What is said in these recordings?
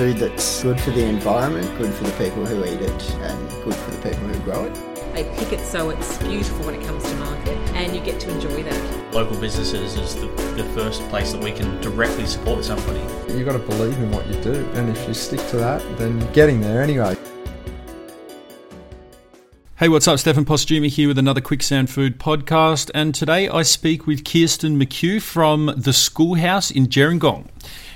Food that's good for the environment, good for the people who eat it, and good for the people who grow it. They pick it so it's beautiful when it comes to market, and you get to enjoy that. local businesses is the, the first place that we can directly support somebody. You've got to believe in what you do, and if you stick to that, then you're getting there anyway. Hey, what's up? Stefan Posthuma here with another Quick Sound Food podcast, and today I speak with Kirsten McHugh from the Schoolhouse in Gerringong.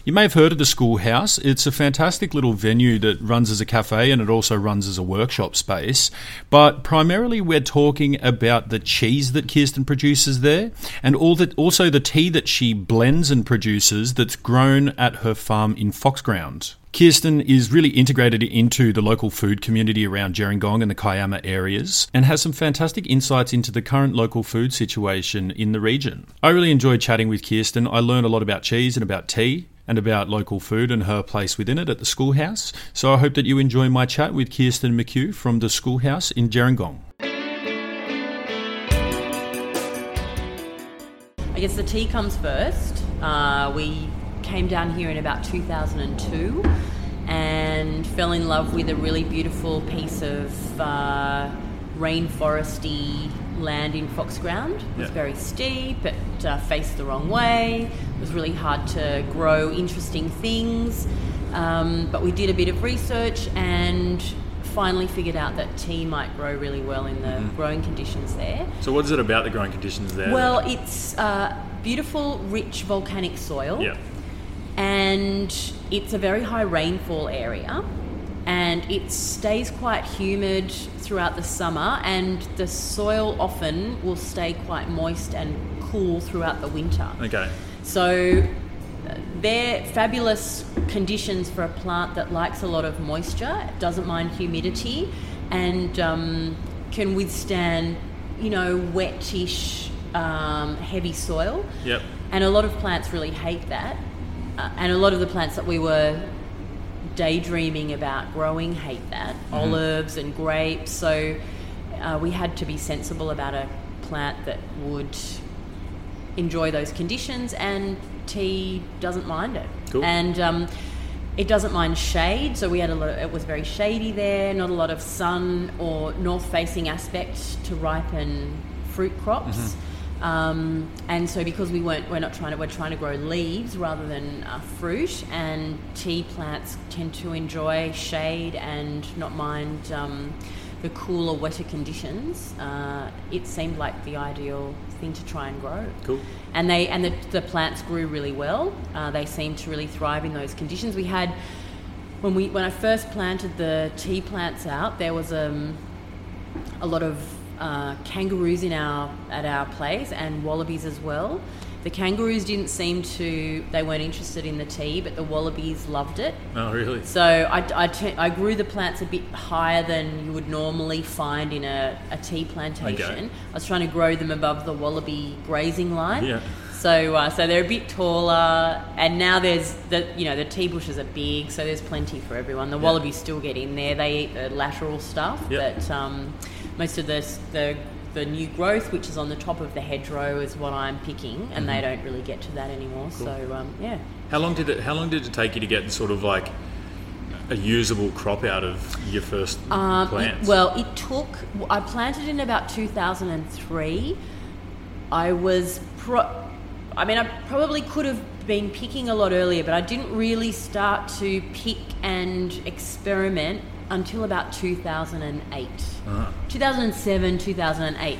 You may have heard of the Schoolhouse. It's a fantastic little venue that runs as a cafe and it also runs as a workshop space. But primarily, we're talking about the cheese that Kirsten produces there, and all that also the tea that she blends and produces that's grown at her farm in Foxground. Kirsten is really integrated into the local food community around Gerringong and the Kiama areas and has some fantastic insights into the current local food situation in the region. I really enjoyed chatting with Kirsten. I learned a lot about cheese and about tea and about local food and her place within it at the schoolhouse. So I hope that you enjoy my chat with Kirsten McHugh from the schoolhouse in Gerringong. I guess the tea comes first. Uh, we came down here in about 2002 and fell in love with a really beautiful piece of uh, rainforesty land in Foxground. It was Yeah. very steep, it uh, faced the wrong way, it was really hard to grow interesting things. Um, but we did a bit of research and finally figured out that tea might grow really well in the growing conditions there. So, what is it about the growing conditions there? Well, it's uh, beautiful, rich volcanic soil yeah. and it's a very high rainfall area and it stays quite humid throughout the summer and the soil often will stay quite moist and cool throughout the winter Okay. so uh, they're fabulous conditions for a plant that likes a lot of moisture doesn't mind humidity and um, can withstand you know wetish um, heavy soil Yep. and a lot of plants really hate that. Uh, and a lot of the plants that we were daydreaming about growing hate that olives and grapes. So uh, we had to be sensible about a plant that would enjoy those conditions, and tea doesn't mind it. Cool. And um, it doesn't mind shade, so we had a lot. Of, it was very shady there. Not a lot of sun or north-facing aspect to ripen fruit crops. Um, and so because we weren't, we're not trying to, we're trying to grow leaves rather than uh, fruit. And tea plants tend to enjoy shade and not mind um, the cooler, wetter conditions. Uh, it seemed like the ideal thing to try and grow. Cool. And they and the, the plants grew really well. Uh, they seemed to really thrive in those conditions. We had when we when I first planted the tea plants out, there was um, a lot of uh, kangaroos in our at our place and wallabies as well. The kangaroos didn't seem to they weren't interested in the tea, but the wallabies loved it. Oh, really? So I, I, te- I grew the plants a bit higher than you would normally find in a, a tea plantation. I was trying to grow them above the wallaby grazing line. Yeah. So uh, so they're a bit taller, and now there's the you know the tea bushes are big, so there's plenty for everyone. The wallabies still get in there. They eat the lateral stuff, Yeah. but um, most of the the the new growth, which is on the top of the hedgerow, is what I'm picking, and they don't really get to that anymore. So um, yeah. How long did it? How long did it take you to get sort of like a usable crop out of your first Um, plants? Well, it took. I planted in about 2003. I was pro. I mean, I probably could have been picking a lot earlier, but I didn't really start to pick and experiment until about 2008. Uh-huh. 2007, 2008.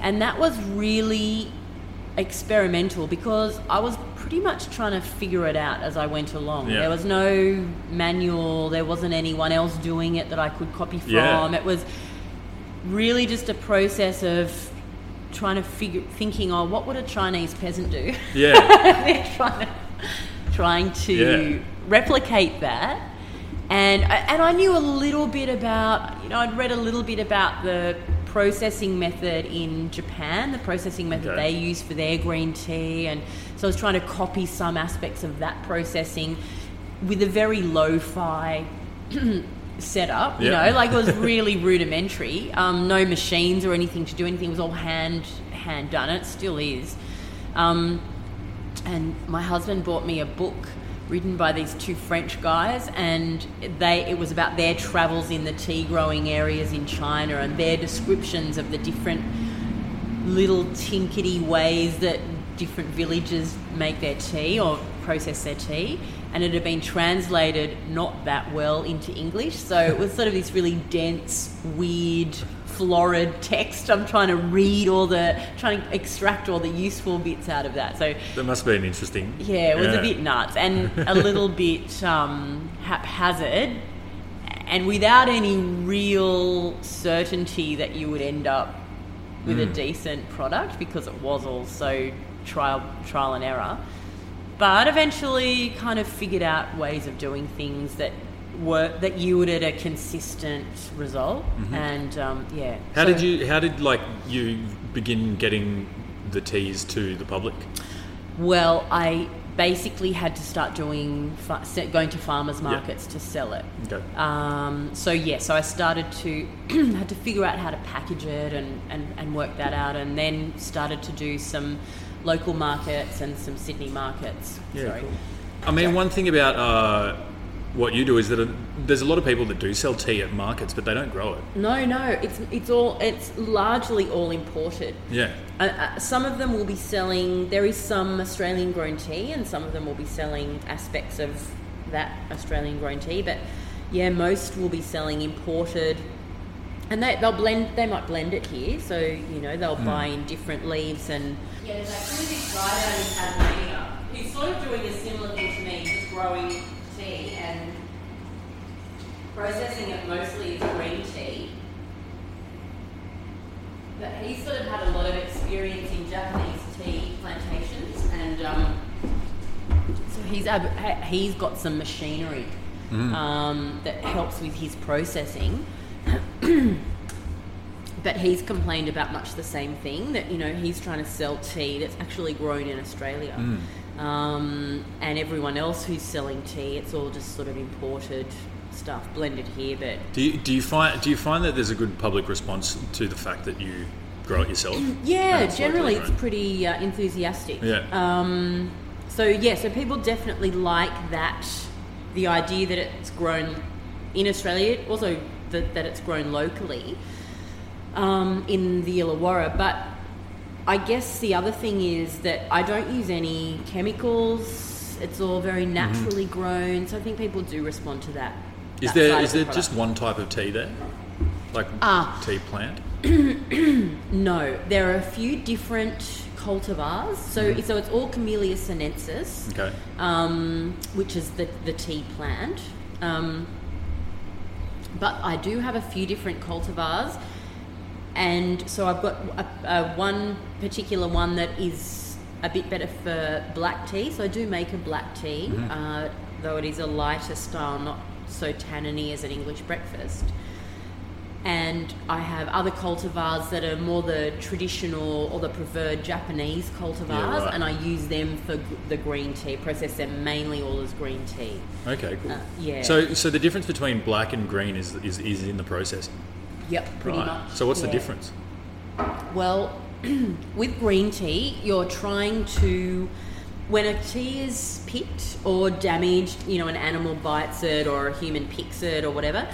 And that was really experimental because I was pretty much trying to figure it out as I went along. Yeah. There was no manual, there wasn't anyone else doing it that I could copy from. Yeah. It was really just a process of trying to figure thinking oh what would a chinese peasant do Yeah. they're trying to, trying to Yeah. replicate that and and I knew a little bit about you know I'd read a little bit about the processing method in Japan the processing method Okay. they use for their green tea and so I was trying to copy some aspects of that processing with a very lo-fi setup you know like it was really rudimentary. Um, no machines or anything to do anything. It was all hand hand done. It still is. Um, and my husband bought me a book written by these two French guys, and they it was about their travels in the tea growing areas in China and their descriptions of the different little tinkety ways that different villages make their tea or process their tea. And it had been translated not that well into English, so it was sort of this really dense, weird, florid text. I'm trying to read all the, trying to extract all the useful bits out of that. So That must have been interesting. yeah, it was a bit nuts and a little bit um, haphazard, and without any real certainty that you would end up with a decent product because it was all so trial trial and error. But eventually, kind of figured out ways of doing things that were that yielded a consistent result, and um, yeah. How So- did you? How did like you begin getting the teas to the public? Well, I basically had to start doing going to farmers markets to sell it. Okay. Um, so yeah, so I started to had to figure out how to package it and, and, and work that out, and then started to do some local markets and some Sydney markets. Sorry. I mean, one thing about uh, what you do is that uh there's a lot of people that do sell tea at markets, but they don't grow it. No, no, it's it's all it's largely all imported. Yeah. Uh, uh, some of them will be selling. There is some Australian grown tea, and some of them will be selling aspects of that Australian grown tea. But yeah, most will be selling imported, and they, they'll blend. They might blend it here, so you know they'll buy in different leaves and. Yeah, there's actually this guy down in Tasmania who's sort of doing a similar thing to me, just growing tea and processing it mostly as green tea. But he's sort of had a lot of experience in Japanese tea plantations, and um, so he's ab- he's got some machinery um, that helps with his processing. but he's complained about much the same thing that you know he's trying to sell tea that's actually grown in Australia, um, and everyone else who's selling tea, it's all just sort of imported stuff blended here, but Do you, do you find do you find that there's a good public response to the fact that you grow it yourself? Yeah, it's generally it's pretty uh, enthusiastic. Yeah. Um, so yeah, so people definitely like that, the idea that it's grown in Australia, also that, that it's grown locally um, in the Illawarra. But I guess the other thing is that I don't use any chemicals. It's all very naturally grown, so I think people do respond to that. Mm-hmm. That there is the there just one type of tea there, like Ah. tea plant? No, there are a few different cultivars. So, so it's all Camellia sinensis, Okay. um, which is the, the tea plant. Um, but I do have a few different cultivars, and so I've got a, a one particular one that is a bit better for black tea. So I do make a black tea, uh, though it is a lighter style, not so tanniny as an English breakfast and I have other cultivars that are more the traditional or the preferred Japanese cultivars, Yeah, right. and I use them for the green tea. Process them mainly all as green tea. Okay, cool. Uh, yeah. So so the difference between black and green is is, is in the processing. Yep, pretty right. much. So what's the difference? Well, with green tea, you're trying to. When a tea is picked or damaged, you know, an animal bites it or a human picks it or whatever,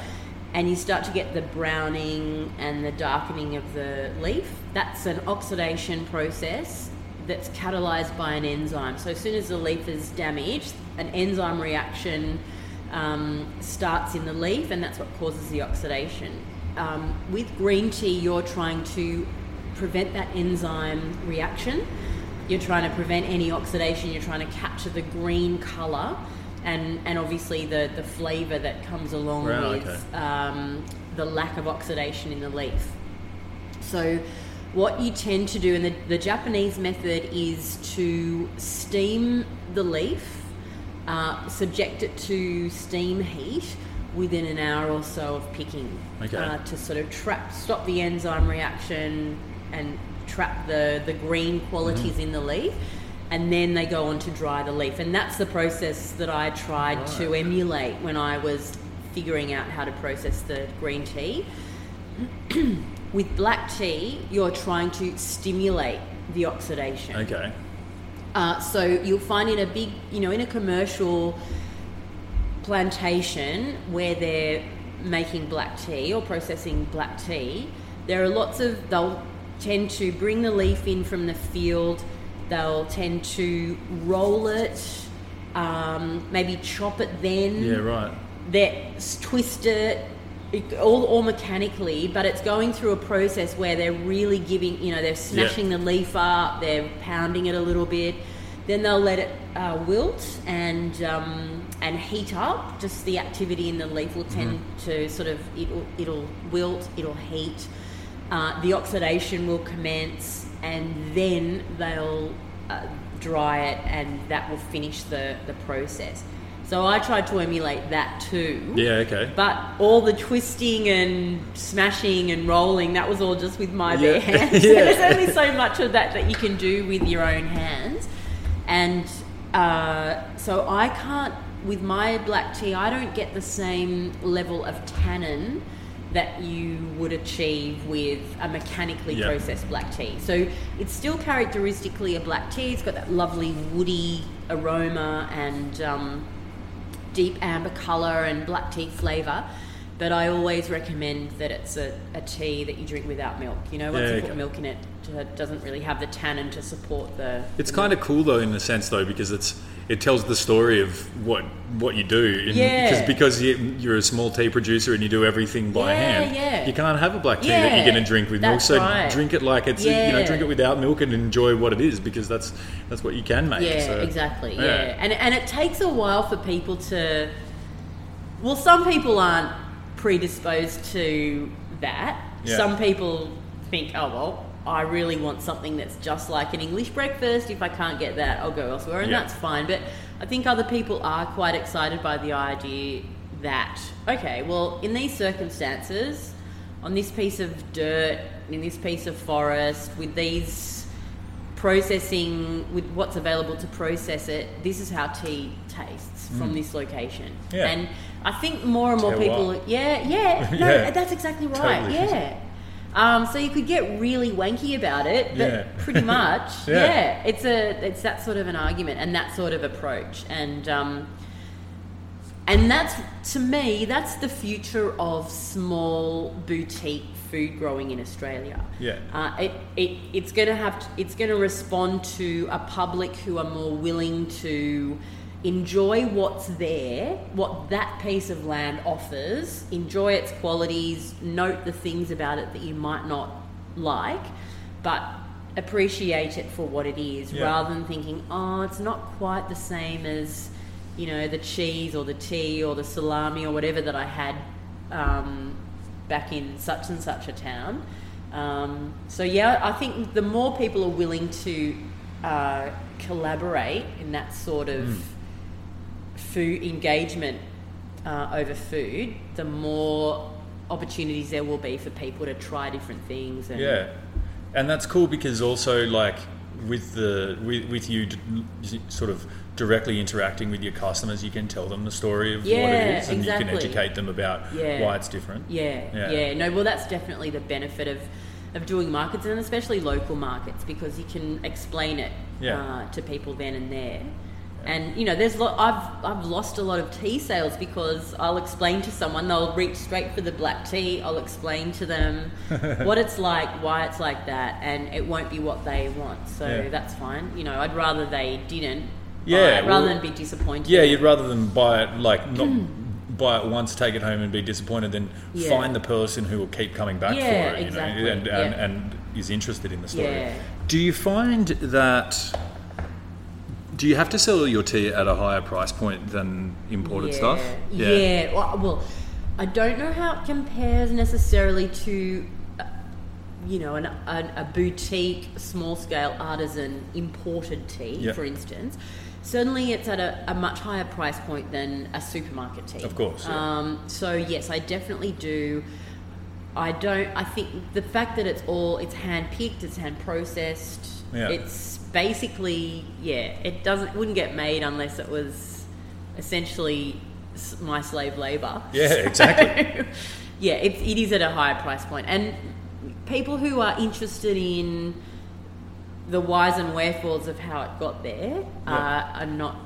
and you start to get the browning and the darkening of the leaf, that's an oxidation process that's catalyzed by an enzyme. So as soon as the leaf is damaged, an enzyme reaction um, starts in the leaf, and that's what causes the oxidation. Um, with green tea, you're trying to prevent that enzyme reaction. You're trying to prevent any oxidation. You're trying to capture the green color, and and obviously the the flavor that comes along Right, with okay. um, the lack of oxidation in the leaf. So, what you tend to do, and the, the Japanese method is to steam the leaf, uh, subject it to steam heat within an hour or so of picking Okay. uh, to sort of trap, stop the enzyme reaction and trap the, the green qualities in the leaf. And then they go on to dry the leaf. And that's the process that I tried to emulate when I was figuring out how to process the green tea. With black tea, you're trying to stimulate the oxidation. Okay. Uh, so you'll find in a big, you know, in a commercial plantation where they're making black tea or processing black tea, there are lots of, they'll tend to bring the leaf in from the field, they'll tend to roll it, um, maybe chop it then Yeah, right. they twist it, it all, all mechanically, but it's going through a process where they're really giving, you know, they're smashing the leaf up, they're pounding it a little bit, then they'll let it uh, wilt and um, and heat up. Just the activity in the leaf will tend to sort of it'll it'll wilt, it'll heat. Uh, the oxidation will commence, and then they'll uh, dry it, and that will finish the the process. So I tried to emulate that too. Yeah, okay. But all the twisting and smashing and rolling, that was all just with my bare hands. Yeah. There's only so much of that that you can do with your own hands. And uh, so I can't, with my black tea, I don't get the same level of tannin that you would achieve with a mechanically Yeah. processed black tea. So it's still characteristically a black tea. It's got that lovely woody aroma and um, deep amber color and black tea flavor. But I always recommend that it's a, a tea that you drink without milk. You know, once Yeah, you okay. put milk in it, it doesn't really have the tannin to support the. It's kind of cool though, in a sense though, because it's it tells the story of what what you do. And Yeah. Because because you, you're a small tea producer and you do everything by Yeah, hand. yeah. You can't have a black tea that you're going to drink with milk. So right. drink it like it's you know drink it without milk and enjoy what it is because that's that's what you can make. Yeah, so, exactly. Yeah. and and it takes a while for people to. Well, some people aren't predisposed to that. Yeah. Some people think, oh well, I really want something that's just like an English breakfast. If I can't get that, I'll go elsewhere, and Yeah. that's fine. But I think other people are quite excited by the idea that okay, well, in these circumstances, on this piece of dirt, in this piece of forest, with these processing with what's available to process it this is how tea tastes from this location Mm. Yeah. and i think more and more Tell people what. yeah yeah no Yeah. that's exactly right Totally. yeah um, so you could get really wanky about it but Yeah. pretty much Yeah. yeah. it's a it's that sort of an argument and that sort of approach and um, and that's to me that's the future of small boutique food growing in australia Yeah. uh, it, it, it's going to have to, it's going to respond to a public who are more willing to enjoy what's there, what that piece of land offers, enjoy its qualities, note the things about it that you might not like, but appreciate it for what it is Yeah. rather than thinking, oh, it's not quite the same as, you know, the cheese or the tea or the salami or whatever that I had um, back in such and such a town. Um, so yeah, I think the more people are willing to uh, collaborate in that sort of food engagement uh, over food, the more opportunities there will be for people to try different things. And, Yeah, and that's cool because also like with the with, with you d- sort of directly interacting with your customers, you can tell them the story of what it is, and you can educate them about Yeah. why it's different. Yeah, Yeah. yeah, No, well, that's definitely the benefit of, of doing markets and especially local markets because you can explain it Yeah. uh, to people then and there. And you know, there's lo- I've I've lost a lot of tea sales because I'll explain to someone they'll reach straight for the black tea. I'll explain to them what it's like, why it's like that, and it won't be what they want. So Yeah. that's fine. You know, I'd rather they didn't. Yeah, buy it rather well- than be disappointed. Yeah, you'd rather than buy it like not buy it once, take it home, and be disappointed than Yeah. find the person who will keep coming back Yeah, for it. You exactly, know, and, and, and is interested in the story. Do you find that? Do you have to sell your tea at a higher price point than imported yeah. stuff? Yeah. Well, well, I don't know how it compares necessarily to, uh, you know, an, a, a boutique, small scale artisan imported tea, Yeah. for instance. Certainly, it's at a, a much higher price point than a supermarket tea. Of course, yeah. Um, so yes, I definitely do. I don't. I think the fact that it's all it's hand picked, it's hand processed. Yeah. It's basically yeah. It doesn't wouldn't get made unless it was essentially my slave labor. Yeah, exactly. yeah, it, it is at a higher price point, and people who are interested in the whys and wherefores of how it got there uh, are not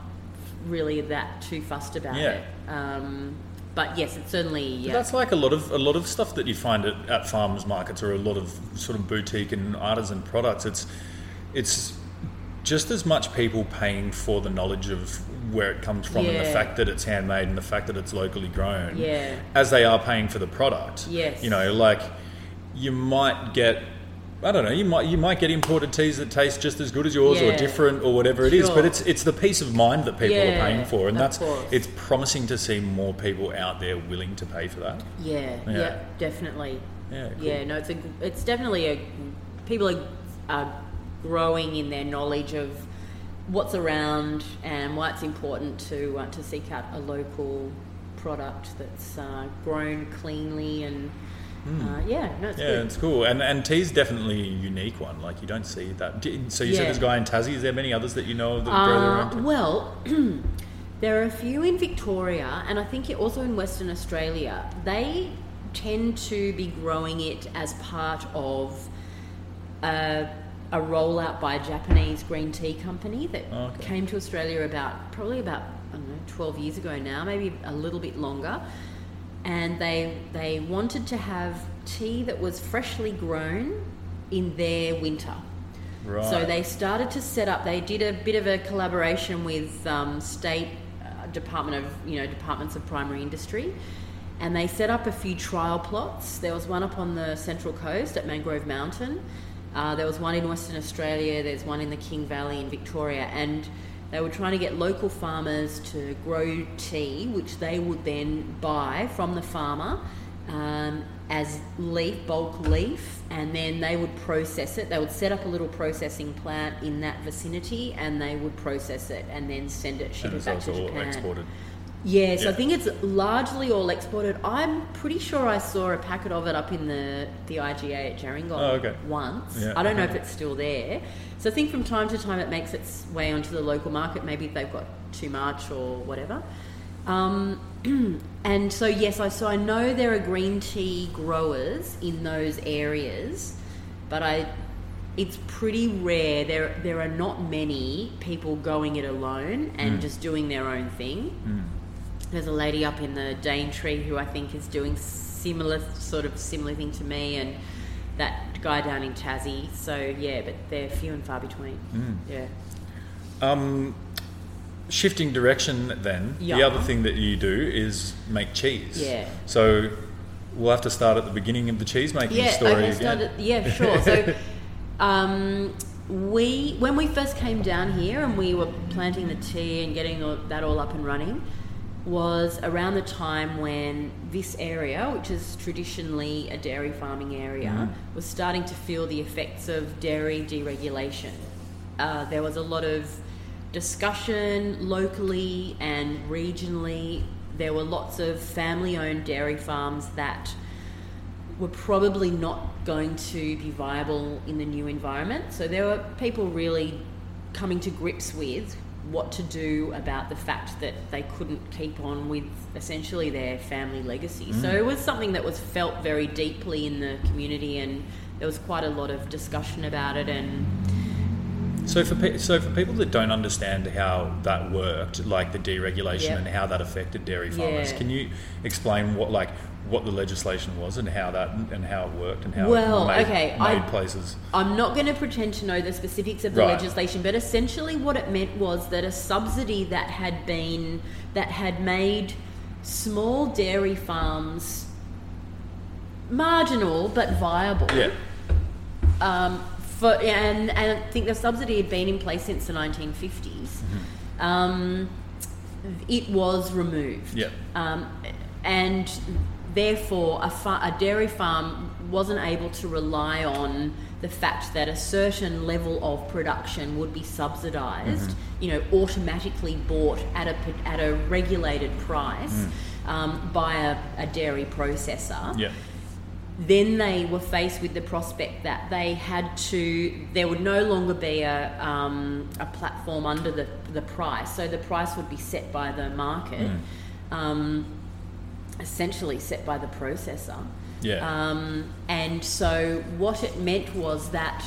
really that too fussed about Yeah. it. Um, but yes, it's certainly yeah. That's like a lot of a lot of stuff that you find at, at farmers markets or a lot of sort of boutique and artisan products. It's it's just as much people paying for the knowledge of where it comes from and the fact that it's handmade and the fact that it's locally grown Yeah. as they are paying for the product. Yes. You know, like you might get I don't know, you might you might get imported teas that taste just as good as yours or different or whatever it is, Sure. but it's it's the peace of mind that people Yeah, are paying for and that's course. it's promising to see more people out there willing to pay for that. Yeah, Yeah. yeah, definitely. Yeah, cool. Yeah, no, it's a, it's definitely a, people are, are growing in their knowledge of what's around and why it's important to uh, to seek out a local product that's uh, grown cleanly and uh, yeah, no, it's. Yeah, good. it's cool, and and tea's definitely a unique one. Like you don't see that. So you said Yeah. there's a guy in Tassie. Is there many others that you know of that grow their own Uh, tea? well, there are a few in Victoria, and I think also in Western Australia. They tend to be growing it as part of a, a rollout by a Japanese green tea company that Okay. came to Australia about probably about I don't know twelve years ago now, maybe a little bit longer. And they they wanted to have tea that was freshly grown in their winter. Right. So they started to set up. They did a bit of a collaboration with um, state uh, department of you know departments of primary industry, and they set up a few trial plots. There was one up on the central coast at Mangrove Mountain. Uh, there was one in Western Australia. There's one in the King Valley in Victoria, and they were trying to get local farmers to grow tea, which they would then buy from the farmer um, as leaf, bulk leaf, and then they would process it. They would set up a little processing plant in that vicinity, and they would process it and then send it, ship and it so back to Japan. exported. Yes, Yeah. I think it's largely all exported. I'm pretty sure I saw a packet of it up in the, the IGA at Gerringong Oh, okay. once. Yeah. I don't know if it's still there. So I think from time to time it makes its way onto the local market, maybe they've got too much or whatever. Um, and so yes, I so I know there are green tea growers in those areas, but I it's pretty rare. There there are not many people going it alone and Mm. just doing their own thing. There's a lady up in the Daintree who I think is doing similar sort of similar thing to me, and that guy down in Tassie. So yeah, but they're few and far between. Mm. Yeah. Um, shifting direction, then the other thing that you do is make cheese. Yeah. So we'll have to start at the beginning of the cheese making Yeah, story okay, again. started, yeah, sure. So, um, we when we first came down here and we were planting the tea and getting all, that all up and running, was around the time when this area, which is traditionally a dairy farming area, Mhm. was starting to feel the effects of dairy deregulation. Uh, there was a lot of discussion locally and regionally. There were lots of family owned dairy farms that were probably not going to be viable in the new environment. So there were people really coming to grips with what to do about the fact that they couldn't keep on with essentially their family legacy. So Mm. it was something that was felt very deeply in the community and there was quite a lot of discussion about it and So for pe- so for people that don't understand how that worked, like the deregulation Yep. and how that affected dairy farmers, Yeah. can you explain what like what the legislation was and how that and how it worked and how Well, it made, okay, made I- places? I'm not going to pretend to know the specifics of the Right. legislation, but essentially what it meant was that a subsidy that had been that had made small dairy farms marginal but viable. Yeah. Um, for and and I think the subsidy had been in place since the 1950s. Um, it was removed. Yeah. Um, and therefore, a, fa- a dairy farm wasn't able to rely on the fact that a certain level of production would be subsidized, you know, automatically bought at a, at a regulated price um, by a, a dairy processor Yeah. Then they were faced with the prospect that they had to there would no longer be a, um, a platform under the, the price. So the price would be set by the market um, essentially set by the processor. Yeah. um, and so what it meant was that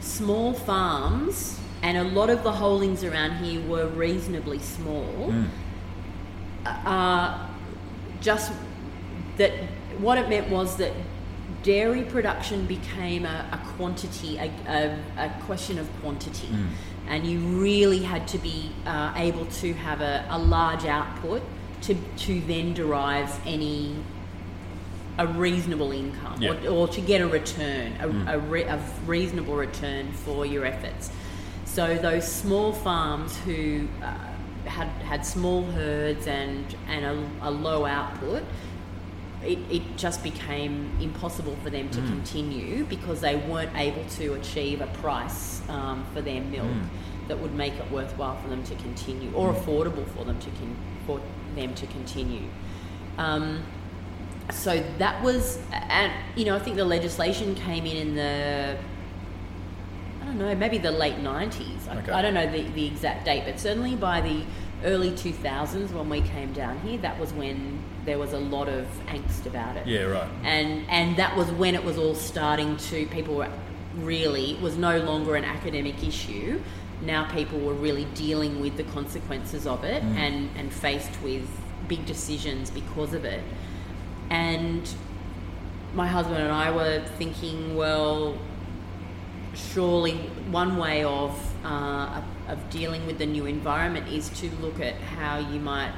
small farms and a lot of the holdings around here were reasonably small uh, just that what it meant was that dairy production became a, a quantity, a, a, a question of quantity. And you really had to be uh, able to have a, a large output to, to then derive any a reasonable income Yeah. or, or to get a return, a, a, re, a reasonable return for your efforts. So those small farms who uh, had had small herds and and a, a low output, it, it just became impossible for them to continue because they weren't able to achieve a price um, for their milk that would make it worthwhile for them to continue or affordable for them to con- for them to continue. Um, so that was, and you know, I think the legislation came in in the, I don't know, maybe the late nineties. Okay. I, I don't know the, the exact date, but certainly by the early two thousands when we came down here, that was when there was a lot of angst about it. Yeah, right. And and that was when it was all starting to people were really it was no longer an academic issue. Now people were really dealing with the consequences of it Mm. and and faced with big decisions because of it. And my husband and I were thinking, well, surely one way of uh, of dealing with the new environment is to look at how you might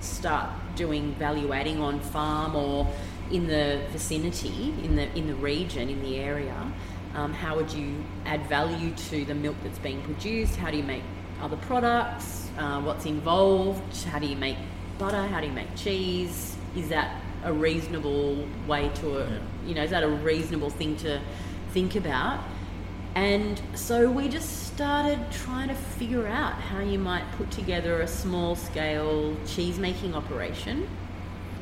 start doing value adding on farm or in the vicinity, in the in the region, in the area. Um, how would you add value to the milk that's being produced? How do you make other products? Uh, what's involved? How do you make butter? How do you make cheese? Is that a reasonable way to, uh, you know, is that a reasonable thing to think about? And so we just started trying to figure out how you might put together a small scale cheese making operation.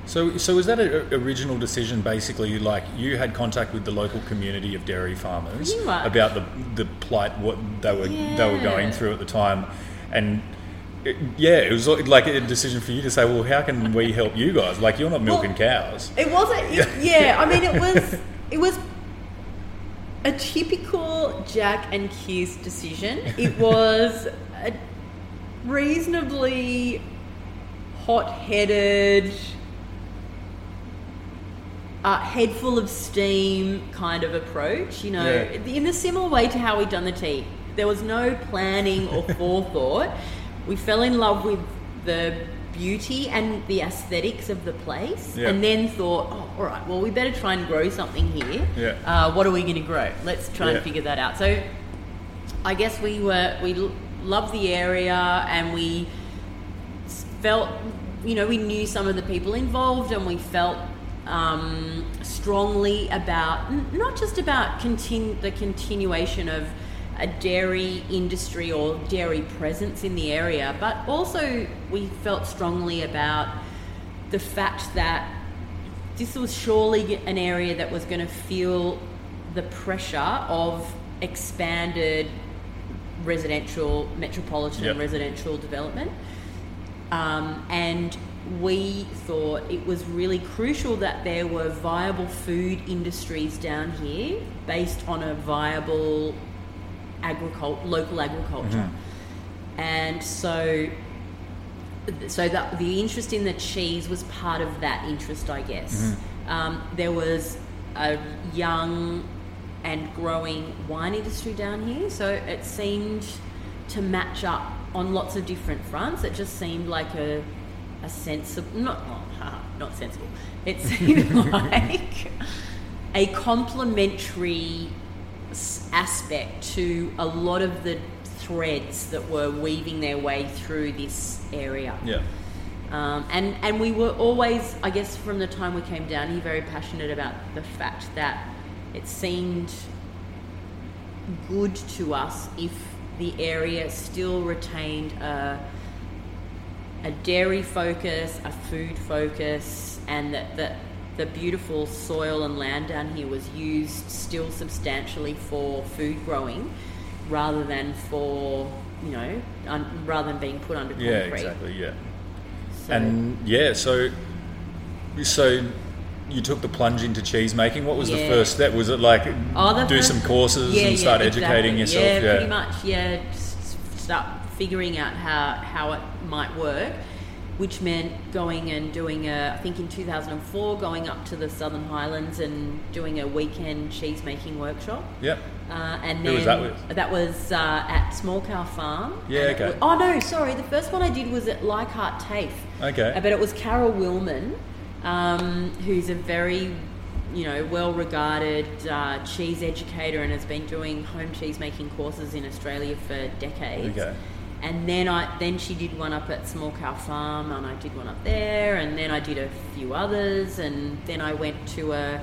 So, so was that an original decision? Basically, like you had contact with the local community of dairy farmers about the the plight what they were they were going through at the time, and it, yeah, it was like a decision for you to say, well, how can we help you guys? Like you're not milking cows. It wasn't. It, yeah, I mean, it was. It was a typical Jack and Keir's decision. It was a reasonably hot-headed, uh, head full of steam kind of approach. You know, Yeah. in a similar way to how we'd done the tea. There was no planning or forethought. We fell in love with the beauty and the aesthetics of the place, Yeah. and then thought, oh, all right, well, we better try and grow something here. Yeah. Uh, what are we going to grow? Let's try Yeah. and figure that out. So, I guess we were we l- loved the area, and we felt, you know, we knew some of the people involved, and we felt um, strongly about n- not just about continu- the continuation of a dairy industry or dairy presence in the area, but also we felt strongly about the fact that this was surely an area that was going to feel the pressure of expanded residential, metropolitan Yep. residential development. Um, and we thought it was really crucial that there were viable food industries down here based on a viable agricult local agriculture, and so so that the interest in the cheese was part of that interest, I guess. Um, there was a young and growing wine industry down here, so it seemed to match up on lots of different fronts. It just seemed like a a sensible, not haha, not sensible. It seemed like a complementary aspect to a lot of the threads that were weaving their way through this area. Yeah. Um, and and we were always, I guess, from the time we came down here, very passionate about the fact that it seemed good to us if the area still retained a a dairy focus, a food focus, and that the, the beautiful soil and land down here was used still substantially for food growing rather than for, you know, un, rather than being put under concrete. Yeah, exactly. Yeah. So- And yeah, so so you took the plunge into cheese making. What was the first step? Was it like Oh, do some courses Yeah, and yeah, start exactly. educating yourself? Yeah, pretty much. Yeah, start figuring out how how it might work, which meant going and doing a. I think in 2004, going up to the Southern Highlands and doing a weekend cheese making workshop. Yep. Uh, and Who then was that with? That was uh, at Small Cow Farm. Yeah, okay. wa- oh no, sorry. The first one I did was at Leichhardt TAFE. Okay. Uh, But it was Carole Willman, um, who's a very, you know, well-regarded uh, cheese educator and has been doing home cheese making courses in Australia for decades. Okay. And then I then she did one up at Small Cow Farm, and I did one up there, and then I did a few others, and then I went to a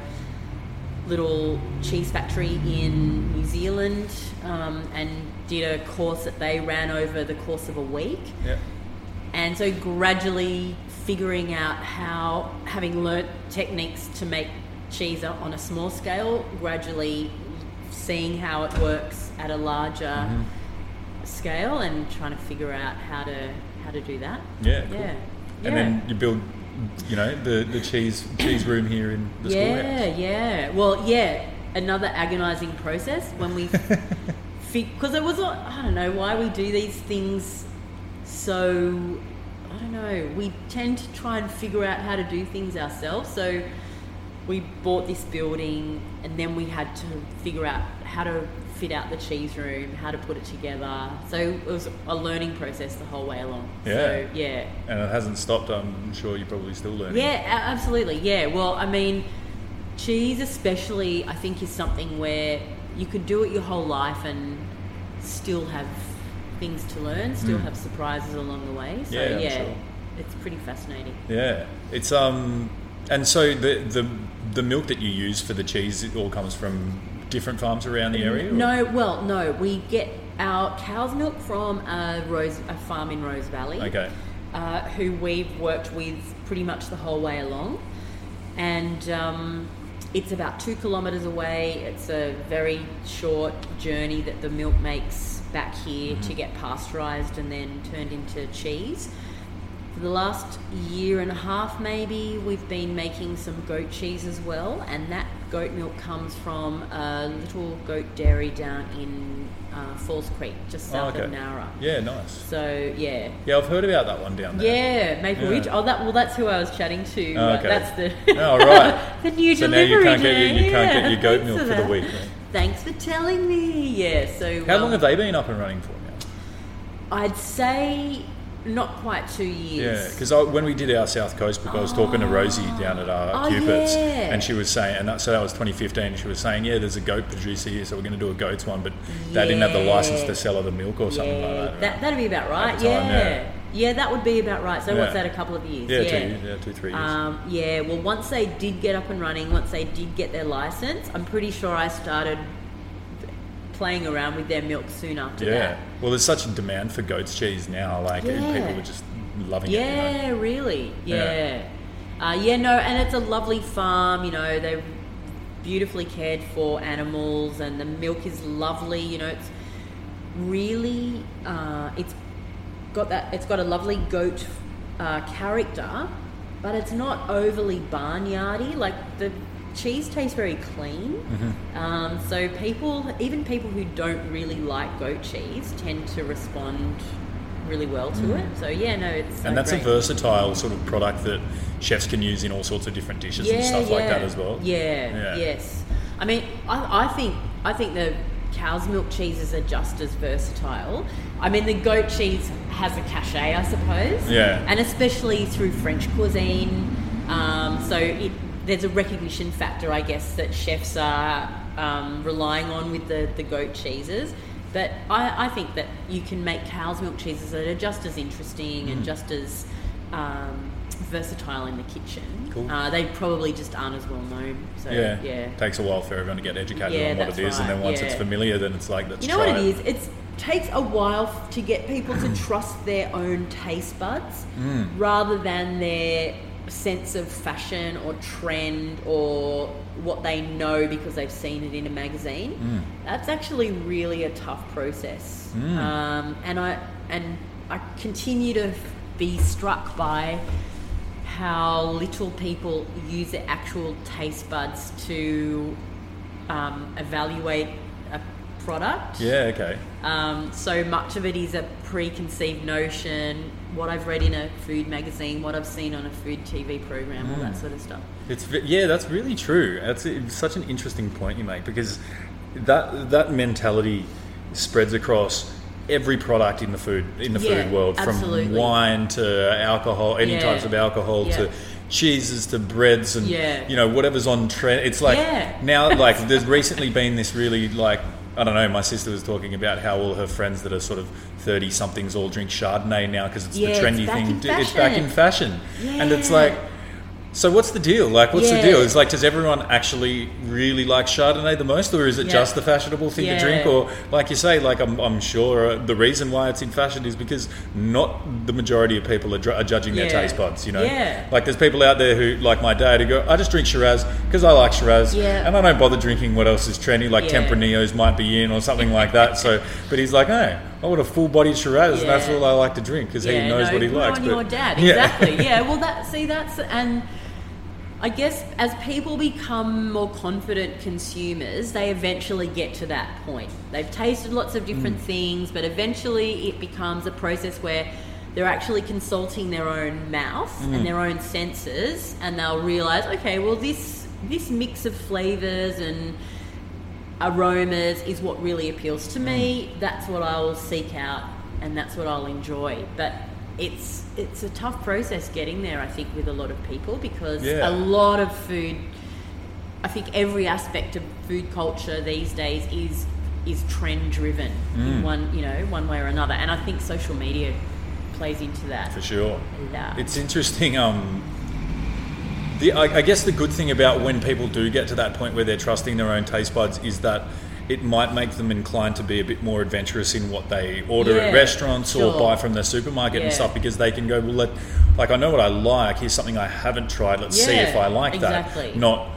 little cheese factory in New Zealand um, and did a course that they ran over the course of a week. Yep. And so gradually figuring out how, having learnt techniques to make cheese on a small scale, gradually seeing how it works at a larger Mm-hmm. Scale and trying to figure out how to how to do that. Yeah. Cool. Yeah. And then you build, you know, the, the cheese cheese room here in the yeah, schoolhouse. yeah. Well, yeah. Another agonising process when we, because it was I don't know why we do these things. So I don't know. We tend to try and figure out how to do things ourselves. So we bought this building, and then we had to figure out how to fit out the cheese room, how to put it together. So it was a learning process the whole way along. Yeah. So yeah. And it hasn't stopped. I'm sure you're probably still learning. Yeah, absolutely. Yeah. Well, I mean, cheese, especially, I think is something where you could do it your whole life and still have things to learn, still Mm. have surprises along the way. So Yeah, yeah, sure. it's pretty fascinating. Yeah, it's um, and so the the the milk that you use for the cheese it all comes from different farms around the area. or- No, well, no, we get our cow's milk from a rose a farm in Rose Valley. Okay. uh, who we've worked with pretty much the whole way along. And um, it's about two kilometres away. It's a very short journey that the milk makes back here to get pasteurised and then turned into cheese. For the last year and a half, maybe, we've been making some goat cheese as well, and that goat milk comes from a little goat dairy down in uh, Falls Creek, just Oh, south okay. of Nowra. Yeah, nice. So, yeah, Yeah, I've heard about that one down there. yeah, Maple Yeah. Ridge. Oh, that well, that's who I was chatting to. Oh, okay. That's the Oh, right. the new So now delivery you can't get your, you can't get your goat milk for the that. week. Right? Thanks for telling me. Yeah. So How um, long have they been up and running for now? I'd say not quite two years. Yeah, because when we did our South Coast book, I was talking to Rosie down at our Oh, Cupitt's, yeah. and she was saying, and that, so that was 2015. And she was saying, yeah, there's a goat producer here, so we're going to do a goats one, but they didn't have the license to sell her the milk or something yeah, like that. that that'd be about right. time, yeah. yeah. yeah, that would be about right. So Yeah. what's that? A couple of years. Yeah, yeah. two years, yeah, two, three years. Um, yeah, well, once they did get up and running, once they did get their license, I'm pretty sure I started playing around with their milk soon after yeah. that. Well, there's such a demand for goat's cheese now. Like Yeah. people are just loving it. you know. Yeah, really. Yeah. Yeah. Uh, yeah, no, and it's a lovely farm, you know, they're beautifully cared for animals and the milk is lovely, you know, it's really uh, it's got that it's got a lovely goat uh, character, but it's not overly barnyardy. Like the cheese tastes very clean. Mm-hmm. Um, so people, even people who don't really like goat cheese, tend to respond really well to it. So yeah, no, it's so Mm. and that's great. a versatile sort of product that chefs can use in all sorts of different dishes and stuff like that as well. Yeah, Yeah. yes. I mean, I, I think I think the cow's milk cheeses are just as versatile. I mean, the goat cheese has a cachet, I suppose. Yeah. And especially through French cuisine, um, so it, there's a recognition factor, I guess, that chefs are um, relying on with the, the goat cheeses. But I, I think that you can make cow's milk cheeses that are just as interesting Mm. and just as um, versatile in the kitchen. Cool. Uh, they probably just aren't as well known. So Yeah. yeah. Takes a while for everyone to get educated Yeah, on what it is, and then right, once it's familiar, then it's like, let's You know what it is? It takes a while to get people to trust their own taste buds Mm. rather than their sense of fashion or trend or what they know because they've seen it in a magazine. Mm. That's actually really a tough process. Mm. Um, and I and I continue to be struck by how little people use their actual taste buds to um, evaluate a product. Yeah, okay. Um, so much of it is a preconceived notion, what I've read in a food magazine, what I've seen on a food TV program, all that Mm. sort of stuff. It's yeah, that's really true. That's it's such an interesting point you make because that that mentality spreads across every product in the food in the Yeah, food world, absolutely. from wine to alcohol, any Yeah. types of alcohol Yeah. to cheeses to breads and you know whatever's on trend. It's like now like there's recently been this really like. I don't know. My sister was talking about how all her friends that are sort of thirty somethings all drink Chardonnay now because it's Yeah, the trendy back thing. to- It's back in fashion, and it's like, so what's the deal? Like, what's the deal? Is like, does everyone actually really like Chardonnay the most, or is it Yeah. just the fashionable thing Yeah. to drink? Or, like you say, like I'm, I'm sure uh, the reason why it's in fashion is because not the majority of people are, dr- are judging their taste buds. You know, Yeah. like there's people out there who, like my dad, who go, I just drink Shiraz because I like Shiraz, Yeah. and I don't bother drinking what else is trendy, like Yeah. Tempranillos might be in or something like that. So, but he's like, hey, I want a full bodied Shiraz, and that's all I like to drink because he knows no, what he likes. on but- your dad, Yeah. exactly. yeah, well, that see, that's and I guess as people become more confident consumers, they eventually get to that point. They've tasted lots of different Mm. things, but eventually it becomes a process where they're actually consulting their own mouth Mm. and their own senses, and they'll realize, okay, well, this this mix of flavors and aromas is what really appeals to me. Mm. That's what I will seek out, and that's what I'll enjoy. But it's it's a tough process getting there. I think with a lot of people because Yeah. a lot of food. I think every aspect of food culture these days is is trend driven Mm. in one you know one way or another, and I think social media plays into that For sure. a lot. It's interesting. Um, the, I, I guess the good thing about when people do get to that point where they're trusting their own taste buds is that it might make them inclined to be a bit more adventurous in what they order Yeah, at restaurants or buy from the supermarket and stuff because they can go, well, let, like I know what I like. Here's something I haven't tried. Let's see if I like exactly. that. Not,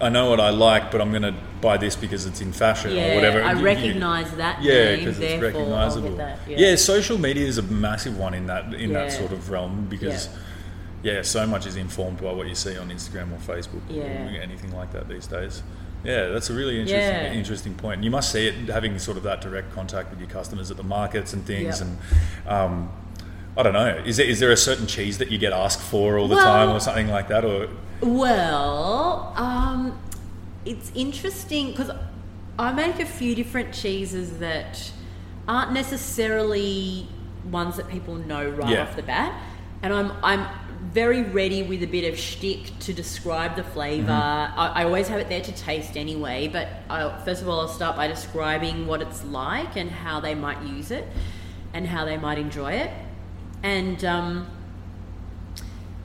I know what I like, but I'm going to buy this because it's in fashion Yeah, or whatever. I You- you- recognise that Yeah, because it's therefore I'll get recognizable. that, yeah. yeah. social media is a massive one in that in that sort of realm because yeah. so much is informed by what you see on Instagram or Facebook Yeah. or anything like that these days. Yeah, that's a really interesting Yeah. interesting point. You must see it having sort of that direct contact with your customers at the markets and things Yep. and um, I don't know. Is there, is there a certain cheese that you get asked for all the Well- time or something like that or Well, um, it's interesting because I make a few different cheeses that aren't necessarily ones that people know right Yeah. off the bat, and I'm I'm very ready with a bit of shtick to describe the flavor. Mm-hmm. I, I always have it there to taste anyway, but I, first of all, I'll start by describing what it's like and how they might use it, and how they might enjoy it, and. Um,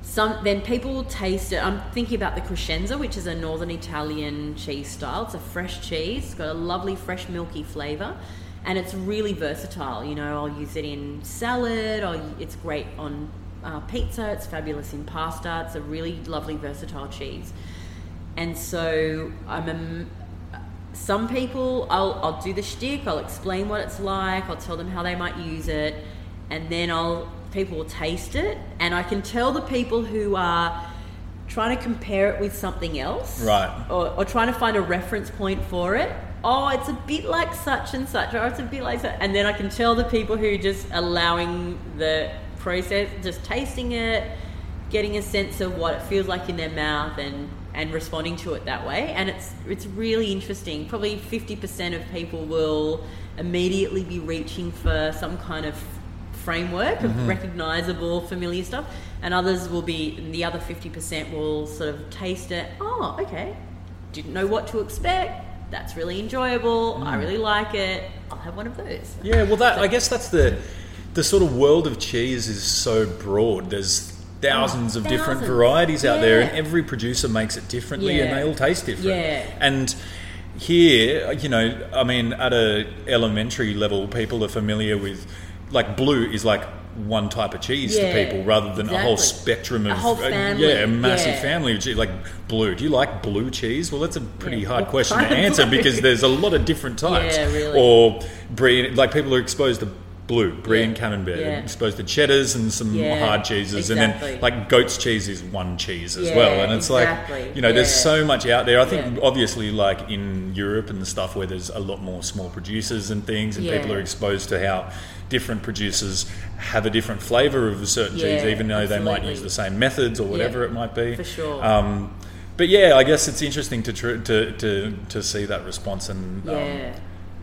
some then people will taste it. I'm thinking about the Crescenza, which is a northern Italian cheese style. It's a fresh cheese. It's got a lovely fresh milky flavor, and it's really versatile. You know, I'll use it in salad. Or it's great on uh, pizza. It's fabulous in pasta. It's a really lovely versatile cheese. And so I'm a, some people I'll, I'll do the shtick i'll explain what it's like i'll tell them how they might use it and then i'll people will taste it and i can tell the people who are trying to compare it with something else, Right. Or, or trying to find a reference point for it. Oh, it's a bit like such and such, or it's a bit like that, and then I can tell the people who are just allowing the process, just tasting it, getting a sense of what it feels like in their mouth, and and responding to it that way. And it's it's really interesting. Probably fifty percent of people will immediately be reaching for some kind of framework of Mhm. recognizable, familiar stuff, and others will be. The other fifty percent will sort of taste it. Oh, okay. Didn't know what to expect. That's really enjoyable. I Mm. really like it. I'll have one of those. Yeah, well, that I guess that's the the sort of world of cheese is so broad. There's thousands Oh, of different thousands. varieties out there, and every producer makes it differently, and they all taste different. Yeah. And here, you know, I mean, at a elementary level, people are familiar with like blue is like one type of cheese Yeah, to people rather than a whole exactly. spectrum A of whole uh, family, yeah, a massive yeah. family of cheese like blue. Do you like blue cheese? Well, that's a pretty Yeah, hard question to answer because there's a lot of different types. Yeah, really. Or brie, like people are exposed to blue, brie Yeah, and camembert, yeah. exposed to cheddars and some Yeah, hard cheeses, exactly. and then like goat's cheese is one cheese as Yeah, well, and it's exactly, like you know, there's so much out there. I think obviously like in Europe and the stuff where there's a lot more small producers and things, and people are exposed to how different producers have a different flavour of a certain cheese, even though they might use the same methods or whatever it might be. for sure. Um, but yeah, I guess it's interesting to tr- to, to to see that response and um, Yeah.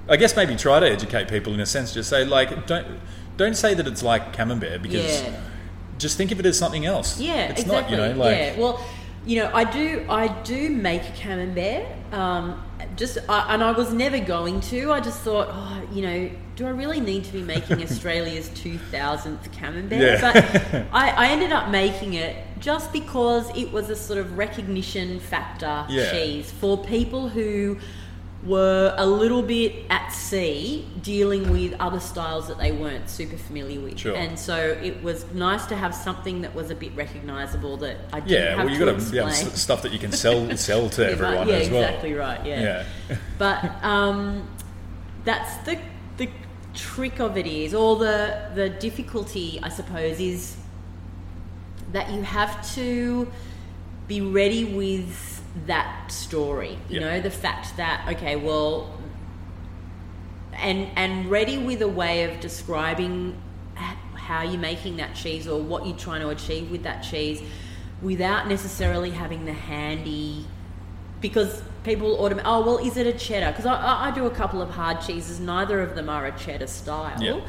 I guess maybe try to educate people in a sense. Just say like don't don't say that it's like camembert because Yeah. just think of it as something else. Yeah, it's exactly. not you know like yeah, well, you know, I do, I do make camembert. Um, just, I, and I was never going to. I just thought, oh, you know, do I really need to be making Australia's two thousandth camembert? Yeah. But I, I ended up making it just because it was a sort of recognition factor Yeah. cheese for people who were a little bit at sea dealing with other styles that they weren't super familiar with. Sure. And so it was nice to have something that was a bit recognizable that I didn't yeah. have Well, you got to s- stuff that you can sell sell to Yeah, everyone yeah, as well. exactly right. Yeah. Yeah. but um, that's the the trick of it is, or the the difficulty, I suppose, is that you have to be ready with that story. You know, the fact that okay, well, and and ready with a way of describing how you're making that cheese or what you're trying to achieve with that cheese without necessarily having the handy because people automate oh well is it a cheddar? Because I, I, I do a couple of hard cheeses. Neither of them are a cheddar style. Yeah.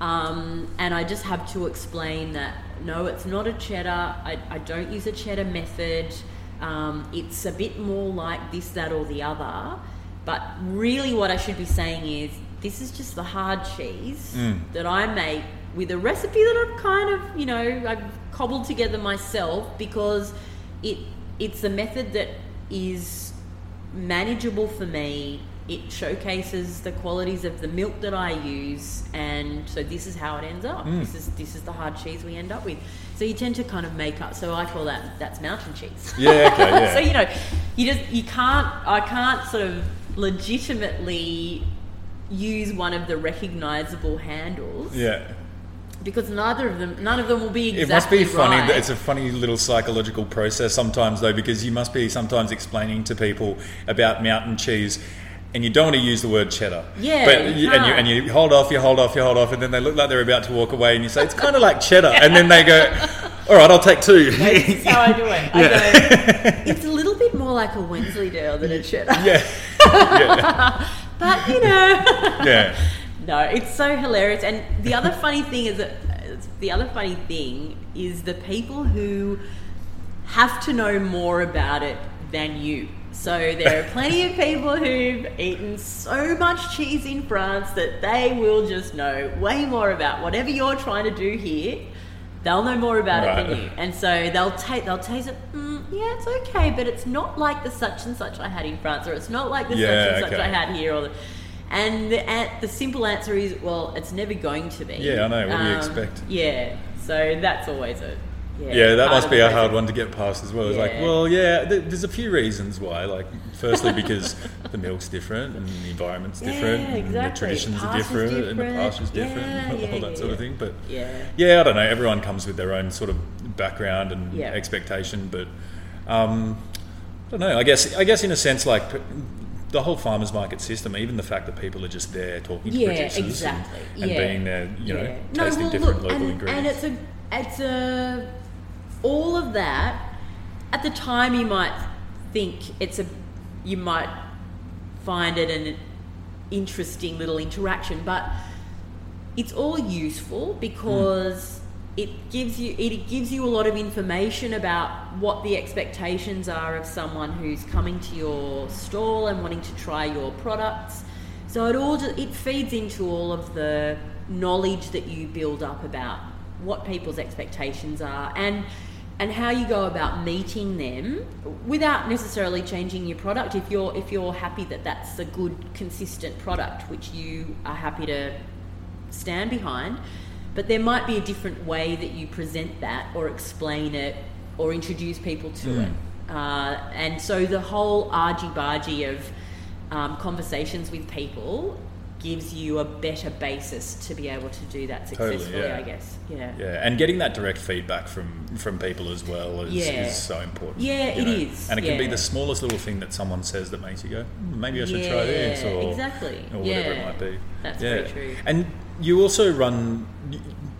um, and I just have to explain that no it's not a cheddar. I, I don't use a cheddar method um, it's a bit more like this that or the other but really what I should be saying is this is just the hard cheese Mm. that I make with a recipe that I've kind of, you know, I've cobbled together myself because it it's a method that is manageable for me. It showcases the qualities of the milk that I use, and so this is how it ends up. Mm. This is this is the hard cheese we end up with. So you tend to kind of make up. So I call that that's mountain cheese. Yeah, okay, yeah. so you know, you just you can't. I can't sort of legitimately use one of the recognizable handles Yeah. because neither of them, none of them will be It must be exactly funny. right. It's a funny little psychological process sometimes, though, because you must be sometimes explaining to people about mountain cheese, and you don't want to use the word cheddar. Yeah, but you and you and you hold off, you hold off, you hold off, and then they look like they're about to walk away, and you say it's kind of like cheddar, and then they go, "All right, I'll take two. That's how I do it. I Yeah. go, it's a little bit more like a Wensleydale than a cheddar. yeah, yeah, But, you know. yeah. No, it's so hilarious. And the other funny thing is that the other funny thing is the people who have to know more about it than you. So there are plenty of people who've eaten so much cheese in France that they will just know way more about whatever you're trying to do here. They'll know more about it than you, and so they'll take they'll taste it. Mm, yeah, it's okay, but it's not like the such and such I had in France, or it's not like the Yeah, such and such. I had here, or the, and the, the simple answer is, well, it's never going to be. Yeah, I know. What do you Um, expect? Yeah, so that's always a yeah. Yeah, that must be a hard one to get past as well. It's like, well, yeah, th- there's a few reasons why. Like, firstly, because the milk's different and the environment's different, Yeah, and the exactly. traditions are Pasture's different, and the pasture's different, and all that sort of thing. But Yeah. yeah, I don't know. Everyone comes with their own sort of background and expectation, but. Um, I don't know. I guess I guess in a sense, like the whole farmers market system, even the fact that people are just there talking Yeah, to producers and- exactly. and, Yeah. being there, you know, Yeah. tasting well, different look, local and, ingredients. And it's a, it's a, all of that. At the time, you might think it's a, you might find it an interesting little interaction, but it's all useful because hmm. it gives you it gives you a lot of information about what the expectations are of someone who's coming to your stall and wanting to try your products. So it all it feeds into all of the knowledge that you build up about what people's expectations are and and how you go about meeting them without necessarily changing your product if you're if you're happy that that's a good consistent product which you are happy to stand behind but there might be a different way that you present that or explain it or introduce people to Mm. it uh, and so the whole argy-bargy of um, conversations with people gives you a better basis to be able to do that Totally, successfully yeah. i guess yeah Yeah, and getting that direct feedback from from people as well is, Yeah. is so important. Yeah, you it know. is, and it can be the smallest little thing that someone says that makes you go, "Hmm, maybe I should try this, or exactly. or whatever it might be. That's yeah. very true. And you also run,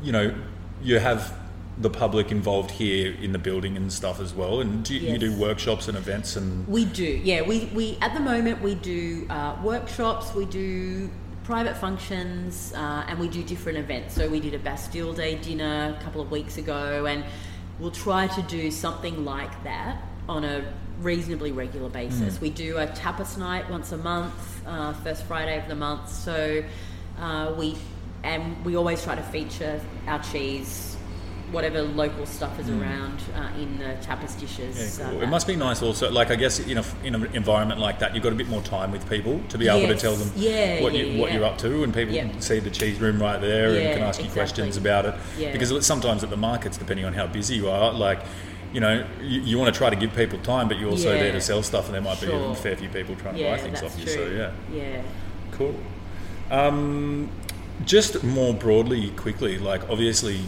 you know, you have the public involved here in the building and stuff as well, and do, you Yes. do workshops and events and We do, yeah. We, we at the moment we do uh, workshops, we do private functions, uh, and we do different events. So we did a Bastille Day dinner a couple of weeks ago, and we'll try to do something like that on a reasonably regular basis. Mm. We do a tapas night once a month, uh, first Friday of the month. So uh, we and we always try to feature our cheese. Whatever local stuff is Mm. around uh, in the tapas dishes. Yeah, uh. It must be nice also. Like I guess in a in an environment like that, you've got a bit more time with people to be able to tell them Yeah, what yeah, you what you're up to, and people see the cheese room right there and can ask you exactly. questions about it. Because sometimes at the markets, depending on how busy you are, like. You know, you, you want to try to give people time, but you're also Yeah. there to sell stuff, and there might be a fair few people trying to yeah, buy things off you. true. So yeah, yeah. Cool. Um, just more broadly, quickly, like obviously,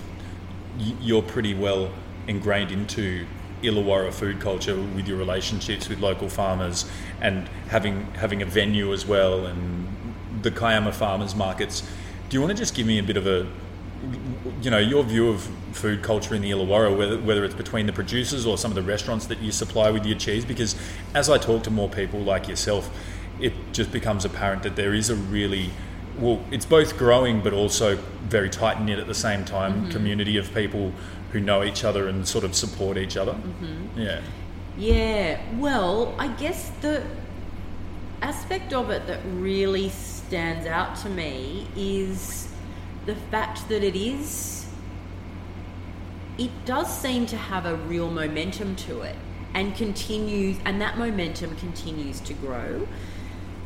you're pretty well ingrained into Illawarra food culture with your relationships with local farmers and having having a venue as well, and the Kiama farmers markets. Do you want to just give me a bit of a you know your view of food culture in the Illawarra, whether, whether it's between the producers or some of the restaurants that you supply with your cheese. Because as I talk to more people like yourself, it just becomes apparent that there is a really well, it's both growing but also very tight knit at the same time. Mhm. Community of people who know each other and sort of support each other. Mhm. Yeah. Yeah, well, I guess the aspect of it that really stands out to me is the fact that it is, it does seem to have a real momentum to it and continues, and that momentum continues to grow.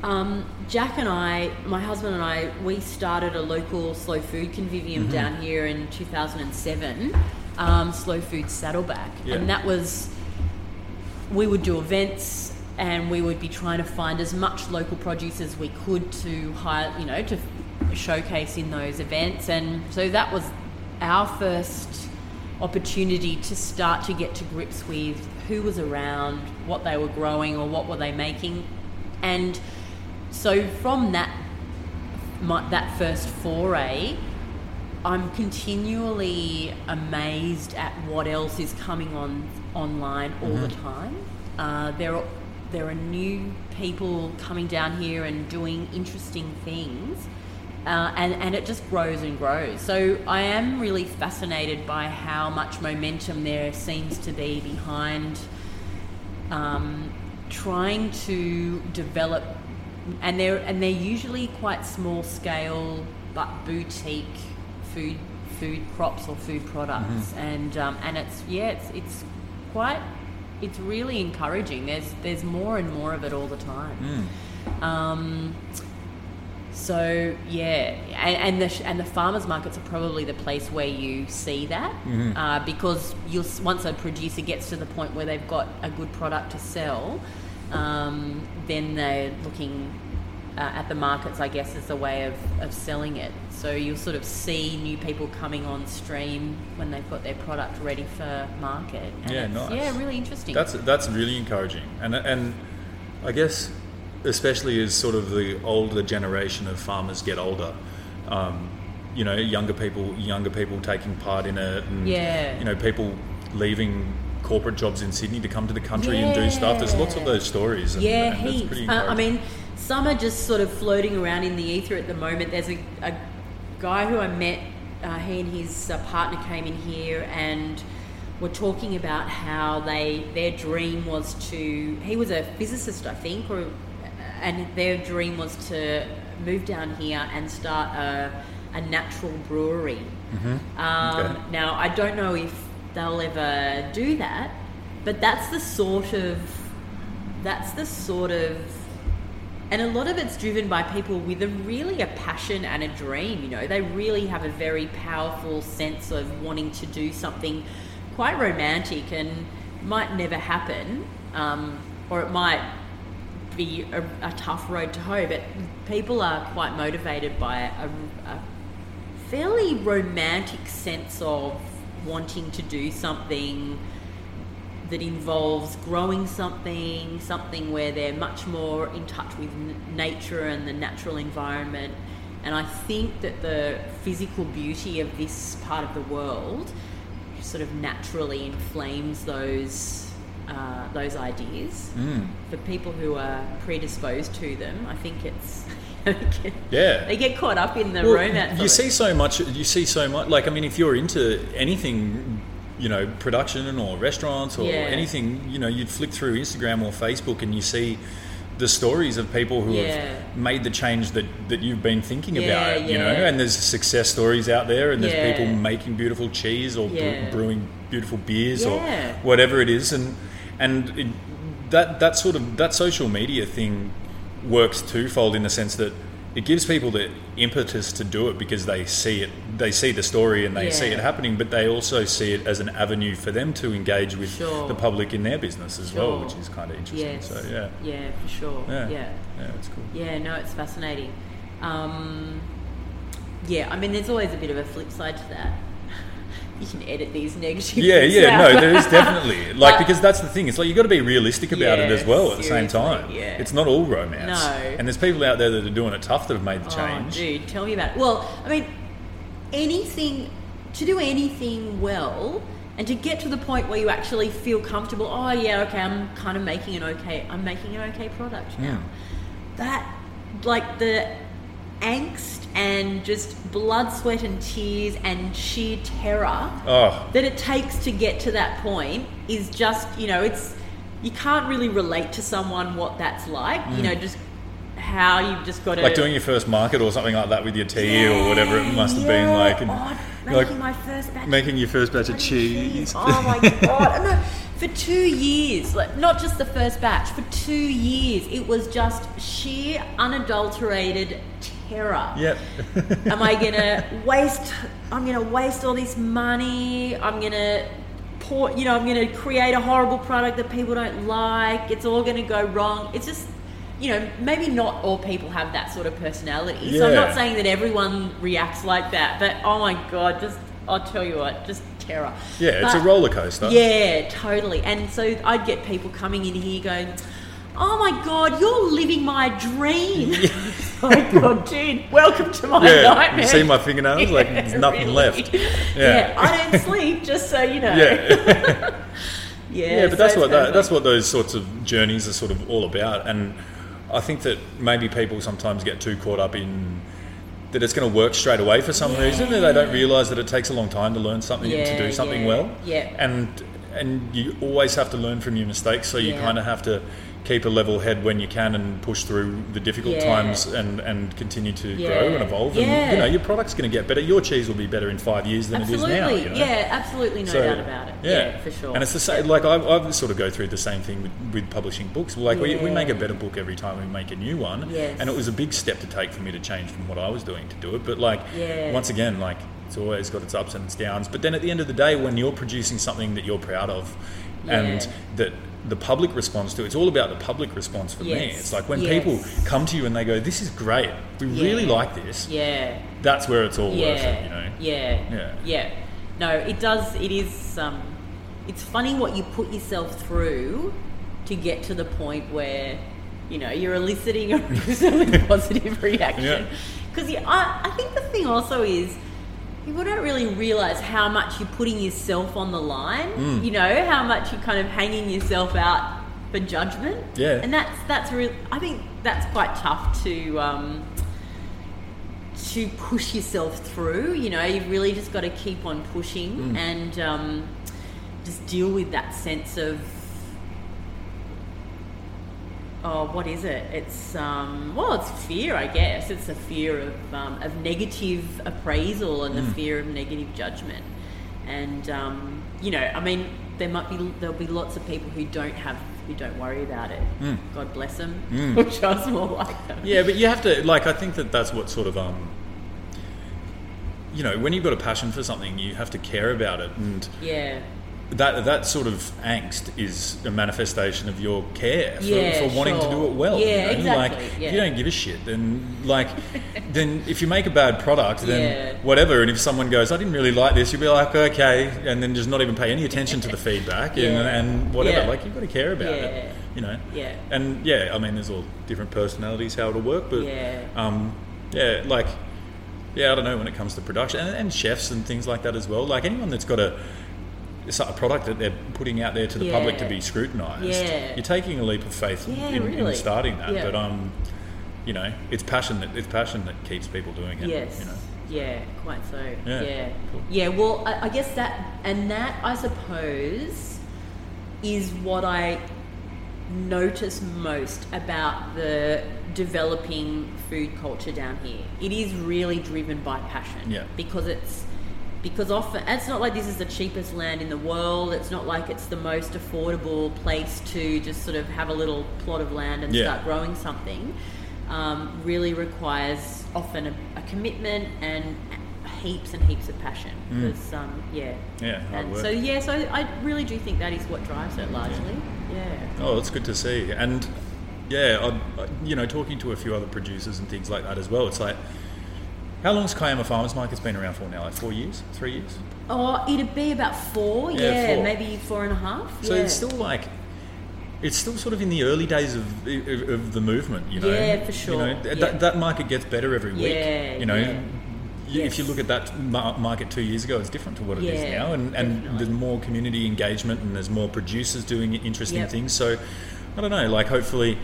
Um, Jack and I, my husband and I, we started a local slow food convivium Mhm. down here in 2007, um, Slow Food Saddleback. Yeah. And that was, we would do events and we would be trying to find as much local produce as we could to hire, you know, to showcase in those events. And so that was our first opportunity to start to get to grips with who was around, what they were growing or what were they making. And so from that my, that first foray, I'm continually amazed at what else is coming on online all the Mhm. time. Uh, there are there are new people coming down here and doing interesting things, uh, and and it just grows and grows. So I am really fascinated by how much momentum there seems to be behind um, trying to develop, and they're and they're usually quite small scale but boutique food food crops or food products, Mhm. and um, and it's yeah it's it's quite it's really encouraging. There's there's more and more of it all the time. Mm. Um, so yeah, and, and the and the farmers markets are probably the place where you see that Mhm. uh, because you'll once a producer gets to the point where they've got a good product to sell, um, then they're looking uh, at the markets, I guess, as a way of, of selling it. So you'll sort of see new people coming on stream when they've got their product ready for market. And Yeah, nice. Yeah, really interesting. That's that's really encouraging, and and I guess especially as sort of the older generation of farmers get older, um, you know, younger people younger people taking part in it, and Yeah. you know, people leaving corporate jobs in Sydney to come to the country and do stuff. There's lots of those stories. And, yeah, and heaps. Uh, I mean, some are just sort of floating around in the ether at the moment. There's a, a guy who I met. Uh, he and his uh, partner came in here and were talking about how they their dream was to. He was a physicist, I think, or and their dream was to move down here and start a, a natural brewery. Mhm. Um, Okay. Now, I don't know if they'll ever do that, but that's the sort of that's the sort of and a lot of it's driven by people with a really a passion and a dream you know. They really have a very powerful sense of wanting to do something quite romantic and might never happen um, or it might be a, a tough road to hoe but people are quite motivated by a, a fairly romantic sense of wanting to do something that involves growing something, something where they're much more in touch with n- nature and the natural environment. And I think that the physical beauty of this part of the world sort of naturally inflames those uh, those ideas. Mm. For people who are predisposed to them, I think it's Yeah. they get caught up in the Well, romance. You see it. so much. You see so much. Like I mean, if you're into anything, you know, production or restaurants or Yeah. anything, you know, you'd flick through Instagram or Facebook and you see the stories of people who Yeah. have made the change that, that you've been thinking Yeah, about. You know, and there's success stories out there, and there's people making beautiful cheese or bre- brewing beautiful beers or whatever it is, and and it, that that sort of that social media thing works twofold in the sense that it gives people the impetus to do it because they see it they see the story and they see it happening but they also see it as an avenue for them to engage with Sure. the public in their business as well which is kind of interesting Yes. so yeah Yeah, for sure. Yeah. Yeah. Yeah, it's cool. Yeah, no, it's fascinating. Um, yeah, I mean, there's always a bit of a flip side to that. You can edit these negative. yeah yeah out. no there is definitely like because that's the thing it's like you have got to be realistic about it as well at the same time yeah. it's not all romance No. and there's people out there that are doing it tough that have made the oh, change Oh, dude, tell me about it. Well, I mean, anything to do anything well and to get to the point where you actually feel comfortable. Oh yeah, okay, I'm kind of making an okay. I'm making an okay product now. That like the angst and just blood, sweat, and tears and sheer terror oh that it takes to get to that point is just you know it's you can't really relate to someone what that's like you Mm. know just how you've just got to like doing your first market or something like that with your tea or whatever it must have been yeah. like and Oh, making my first batch making your first batch of cheese oh my god no for two years like not just the first batch for two years it was just sheer unadulterated terror yep am I gonna waste? I'm gonna waste all this money. I'm gonna pour. You know, I'm gonna create a horrible product that people don't like. It's all gonna go wrong. It's just. You know, maybe not all people have that sort of personality. So I'm not saying that everyone reacts like that, but oh my god, just I'll tell you what, just terror. Yeah, it's a roller coaster. Yeah, totally. And so I'd get people coming in here going, "Oh my god, you're living my dream." oh my god, dude, welcome to my yeah nightmare. you see my fingernails like there's nothing really. left Yeah. yeah I don't sleep, just so you know. Yeah. yeah, yeah, but so that's what that, that's what those sorts of journeys are sort of all about. And I think that maybe people sometimes get too caught up in that it's going to work straight away for some reason, and they don't realise that it takes a long time to learn something to do something yeah, well. yeah. and and you always have to learn from your mistakes. So you Yeah. kind of have to keep a level head when you can and push through the difficult Yeah. times and, and continue to Yeah. grow and evolve. And Yeah. you know your product's going to get better. Your cheese will be better in five years than absolutely. it is now. You know? Yeah, absolutely, no So, doubt about it. Yeah, for sure. And it's the same. Like I, I sort of go through the same thing with, with publishing books. Like we, we make a better book every time we make a new one. Yes. And it was a big step to take for me to change from what I was doing to do it. But like Yeah. once again, like It's always got its ups and its downs. But then at the end of the day, when you're producing something that you're proud of, and Yeah. that the public responds to, it's all about the public response for me. It's like when Yes. people come to you and they go, "This is great. We really like this." Yeah. That's where it's all yeah. worth it. You know. Yeah. Yeah. Yeah. No, it does. It is. Um, it's funny what you put yourself through to get to the point where you know you're eliciting a positive reaction. Yeah. Because I, I think the thing also is people don't really realize how much you're putting yourself on the line. Mm. You know how much you're kind of hanging yourself out for judgment. Yeah. And that's that's real. I think that's quite tough to. Um, to push yourself through. You know, you've really just got to keep on pushing Mm. and um, just deal with that sense of. Oh, what is it? It's um, well, it's fear, I guess. It's the fear of um, of negative appraisal and the Mm. fear of negative judgment. And um, you know, I mean, there might be there'll be lots of people who don't have who don't worry about it. Mm. God bless them. Mm. Which I was more like them. Yeah, but you have to like. I think that that's what sort of um. You know, when you've got a passion for something, you have to care about it, and Yeah. That that sort of angst is a manifestation of your care for, Yeah, for wanting to do it well. Yeah, you know? exactly, Like, yeah. if you don't give a shit, then like, then if you make a bad product, then Yeah. whatever. And if someone goes, "I didn't really like this," you'll be like, "Okay," and then just not even pay any attention to the feedback and, and whatever. Like you've got to care about it, you know. Yeah. And yeah, I mean, there's all different personalities how it'll work, but Yeah. um, yeah, like yeah, I don't know when it comes to production and, and chefs and things like that as well. Like anyone that's got a a product that they're putting out there to the public to be scrutinised. Yeah. You're taking a leap of faith Yeah, in, in starting that, Yeah. but um, you know, it's passion that it's passion that keeps people doing it. Yes. You know. Yeah, quite so. Yeah, Yeah. cool. Yeah, well, I, I guess that, and that, I suppose, is what I notice most about the developing food culture down here. It is really driven by passion. Yeah. Because it's because often it's not like this is the cheapest land in the world. It's not like it's the most affordable place to just sort of have a little plot of land and Yeah. start growing something. Um, really requires often a, a commitment and heaps and heaps of passion. Mm. Because um, yeah, Yeah, hard and work. so yeah, so I really do think that is what drives it largely. Yeah. Oh, it's good to see. And yeah, I- you know, talking to a few other producers and things like that as well. It's like, how long's Kiama Farmers Market's been around for now? Like four years, three years. Oh, it'd be about four. Yeah, Yeah, four. maybe four and a half. So yeah. it's still like, it's still sort of in the early days of of, of the movement. You know, Yeah, for sure. You know, Yeah. that, that market gets better every week. Yeah, You know. yeah. y- If you look at that mar- market two years ago, it's different to what it is Yeah, now, and, and definitely. there's more community engagement, and there's more producers doing interesting Yep. things. So, I don't know. Like, hopefully,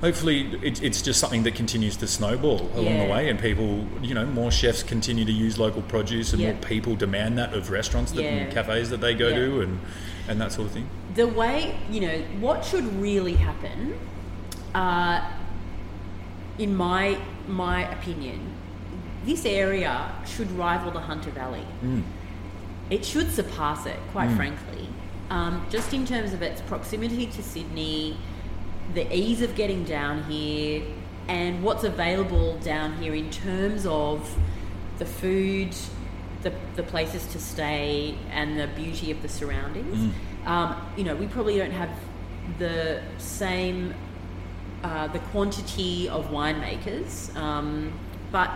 hopefully, it, it's just something that continues to snowball along the way, and people, you know, more chefs continue to use local produce, and Yeah. more people demand that of restaurants that, and cafes that they go Yeah. to, and and that sort of thing. the way you know what should really happen uh, in my my opinion this area should rival the hunter valley Mm. it should surpass it quite Mm. frankly um, just in terms of its proximity to sydney the ease of getting down here and what's available down here in terms of the food the, the places to stay and the beauty of the surroundings Mm. um, you know we probably don't have the same uh, the quantity of winemakers um, but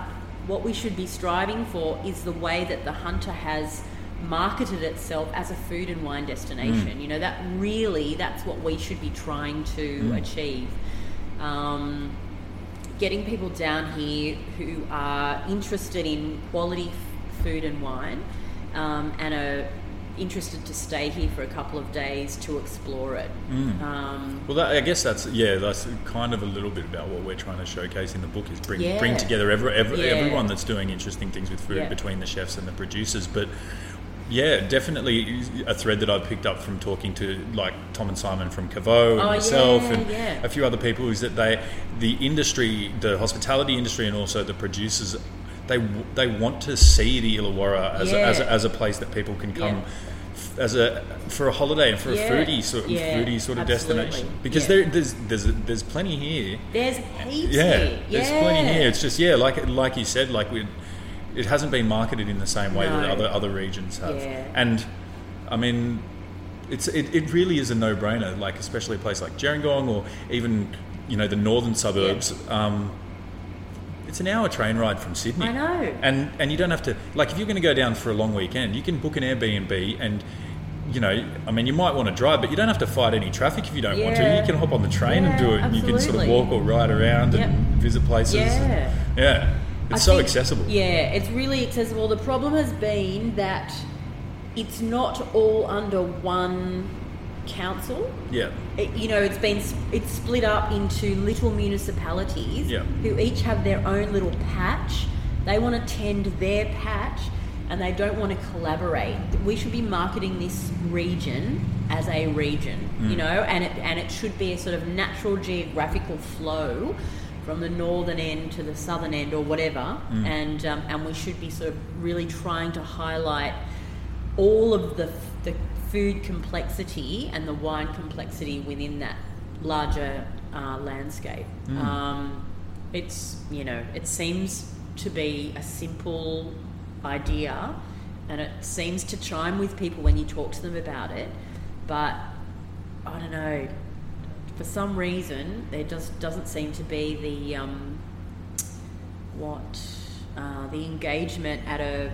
what we should be striving for is the way that the hunter has marketed itself as a food and wine destination Mm. you know that really that's what we should be trying to Mm. achieve um, getting people down here who are interested in quality f- food and wine um, and are interested to stay here for a couple of days to explore it. Mm. Um, Well, that, I guess that's yeah, that's kind of a little bit about what we're trying to showcase in the book is bring Yeah. bring together every, every, Yeah. everyone that's doing interesting things with food Yeah. between the chefs and the producers. But yeah, definitely a thread that I've picked up from talking to like Tom and Simon from Caveau and Oh, yourself yeah, and yeah. a few other people is that they the industry, the hospitality industry, and also the producers. They, they want to see the Illawarra as, a, as, a, as a place that people can come Yeah. as a for a holiday and for Yeah. a foodie sort of Yeah, foodie sort of absolutely. destination because Yeah. there, there's there's there's plenty here. there's heaps Yeah, here. there's plenty here. It's just yeah, like like you said, like we, it hasn't been marketed in the same way that other other regions have. Yeah. And I mean, it's it, it really is a no brainer. Like especially a place like Gerringong or even you know the northern suburbs. Um, it's an hour train ride from Sydney. I know. And and you don't have to like if you're going to go down for a long weekend, you can book an Airbnb and. You know, I mean, you might want to drive, but you don't have to fight any traffic if you don't want to. You can hop on the train and do it, and you can sort of walk or ride around Yep. and visit places. Yeah. yeah, I it's so think- accessible. Yeah, it's really accessible. The problem has been that it's not all under one council. Yeah. It, you know, it's been it's split up into little municipalities Yeah. who each have their own little patch. They want to tend their patch, and they don't want to collaborate. We should be marketing this region as a region, you Mm. know, and it and it should be a sort of natural geographical flow from the northern end to the southern end or whatever, Mm. and um, and we should be sort of really trying to highlight all of the, the food complexity and the wine complexity within that larger uh, landscape. Mm. Um, it's, you know, it seems to be a simple idea and it seems to chime with people when you talk to them about it, but I don't know. For some reason, there just doesn't seem to be the um, what uh, the engagement at a,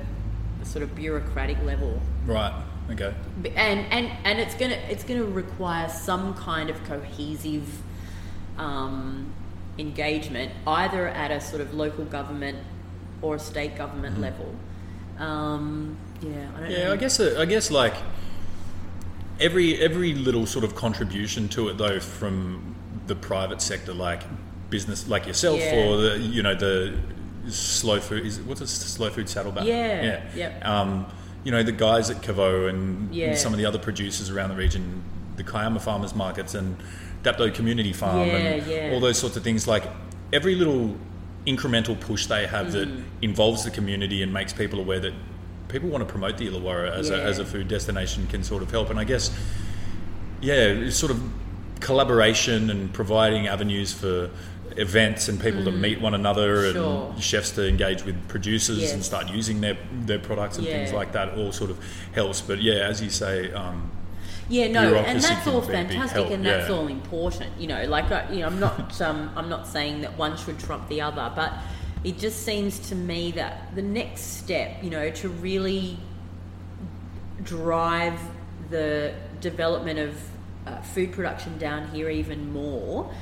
a sort of bureaucratic level Right. Okay. And and and it's gonna it's gonna require some kind of cohesive um, engagement either at a sort of local government or a state government Mhm. level um, yeah I don't Yeah, know I guess uh, I guess like every every little sort of contribution to it though from the private sector, like business, like yourself, Yeah. or the you know the slow food is what's a slow food saddleback? Yeah, yeah, yep. Um, you know the guys at Caveau and Yeah. some of the other producers around the region, the Kiama farmers markets and Dapto Community Farm Yeah, and all those sorts of things. Like every little incremental push they have that Mm. involves the community and makes people aware that people want to promote the Illawarra as, a, as a food destination can sort of help. And I guess, yeah, it's sort of collaboration and providing avenues for events and people to Mm. meet one another Sure. and chefs to engage with producers and start using their, their products and things like that all sort of helps. But yeah, as you say, um, Yeah, no, and that's all be a big fantastic, and that's yeah. all important. You know, like I, you know, I'm not, um, I'm not saying that one should trump the other, but it just seems to me that the next step, you know, to really drive the development of uh, food production down here even more,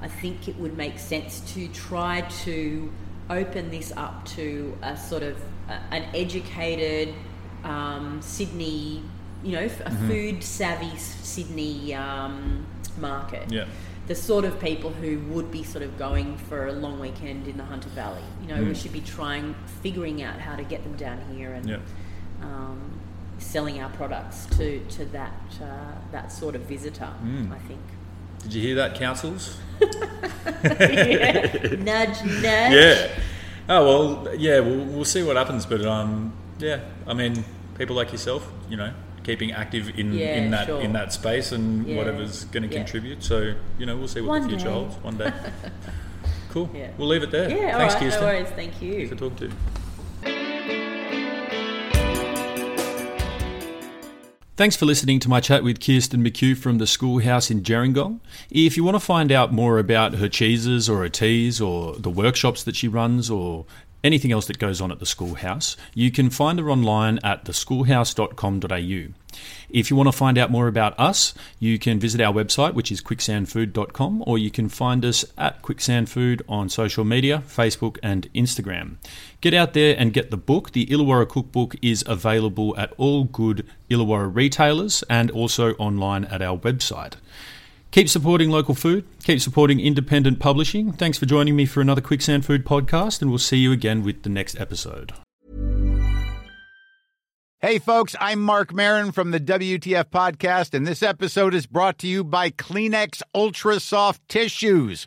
I think it would make sense to try to open this up to a sort of uh, an educated um, Sydney, you know, a Mhm. food savvy Sydney um, market. Yeah. The sort of people who would be sort of going for a long weekend in the Hunter Valley. You know, we Mm. should be trying, figuring out how to get them down here and um, selling our products to, to that uh, that sort of visitor. Mm. I think. did you hear that, councils? Yeah. Nudge, nudge. Yeah. Oh well, yeah. We'll, we'll see what happens, but um, yeah. I mean, people like yourself, you know, keeping active in, Yeah, in that sure. in that space and Yeah. whatever's going to contribute. So you know, we'll see what One the future day. holds one day. cool. Yeah. We'll leave it there. Yeah, all Thanks, right, no worries, thank you. Thanks for talking to. Thanks for listening to my chat with Kirsten McHugh from the schoolhouse in Gerringong. If you want to find out more about her cheeses or her teas or the workshops that she runs or anything else that goes on at the schoolhouse, you can find her online at theschoolhouse.com.au. If you want to find out more about us, you can visit our website, which is quicksandfood.com, or you can find us at quicksandfood on social media, Facebook and Instagram. Get out there and get the book. The Illawarra Cookbook is available at all good Illawarra retailers and also online at our website. Keep supporting local food, keep supporting independent publishing. Thanks for joining me for another Quicksand Food podcast, and we'll see you again with the next episode. Hey, folks, I'm Marc Maron from the WTF Podcast, and this episode is brought to you by Kleenex Ultra Soft Tissues,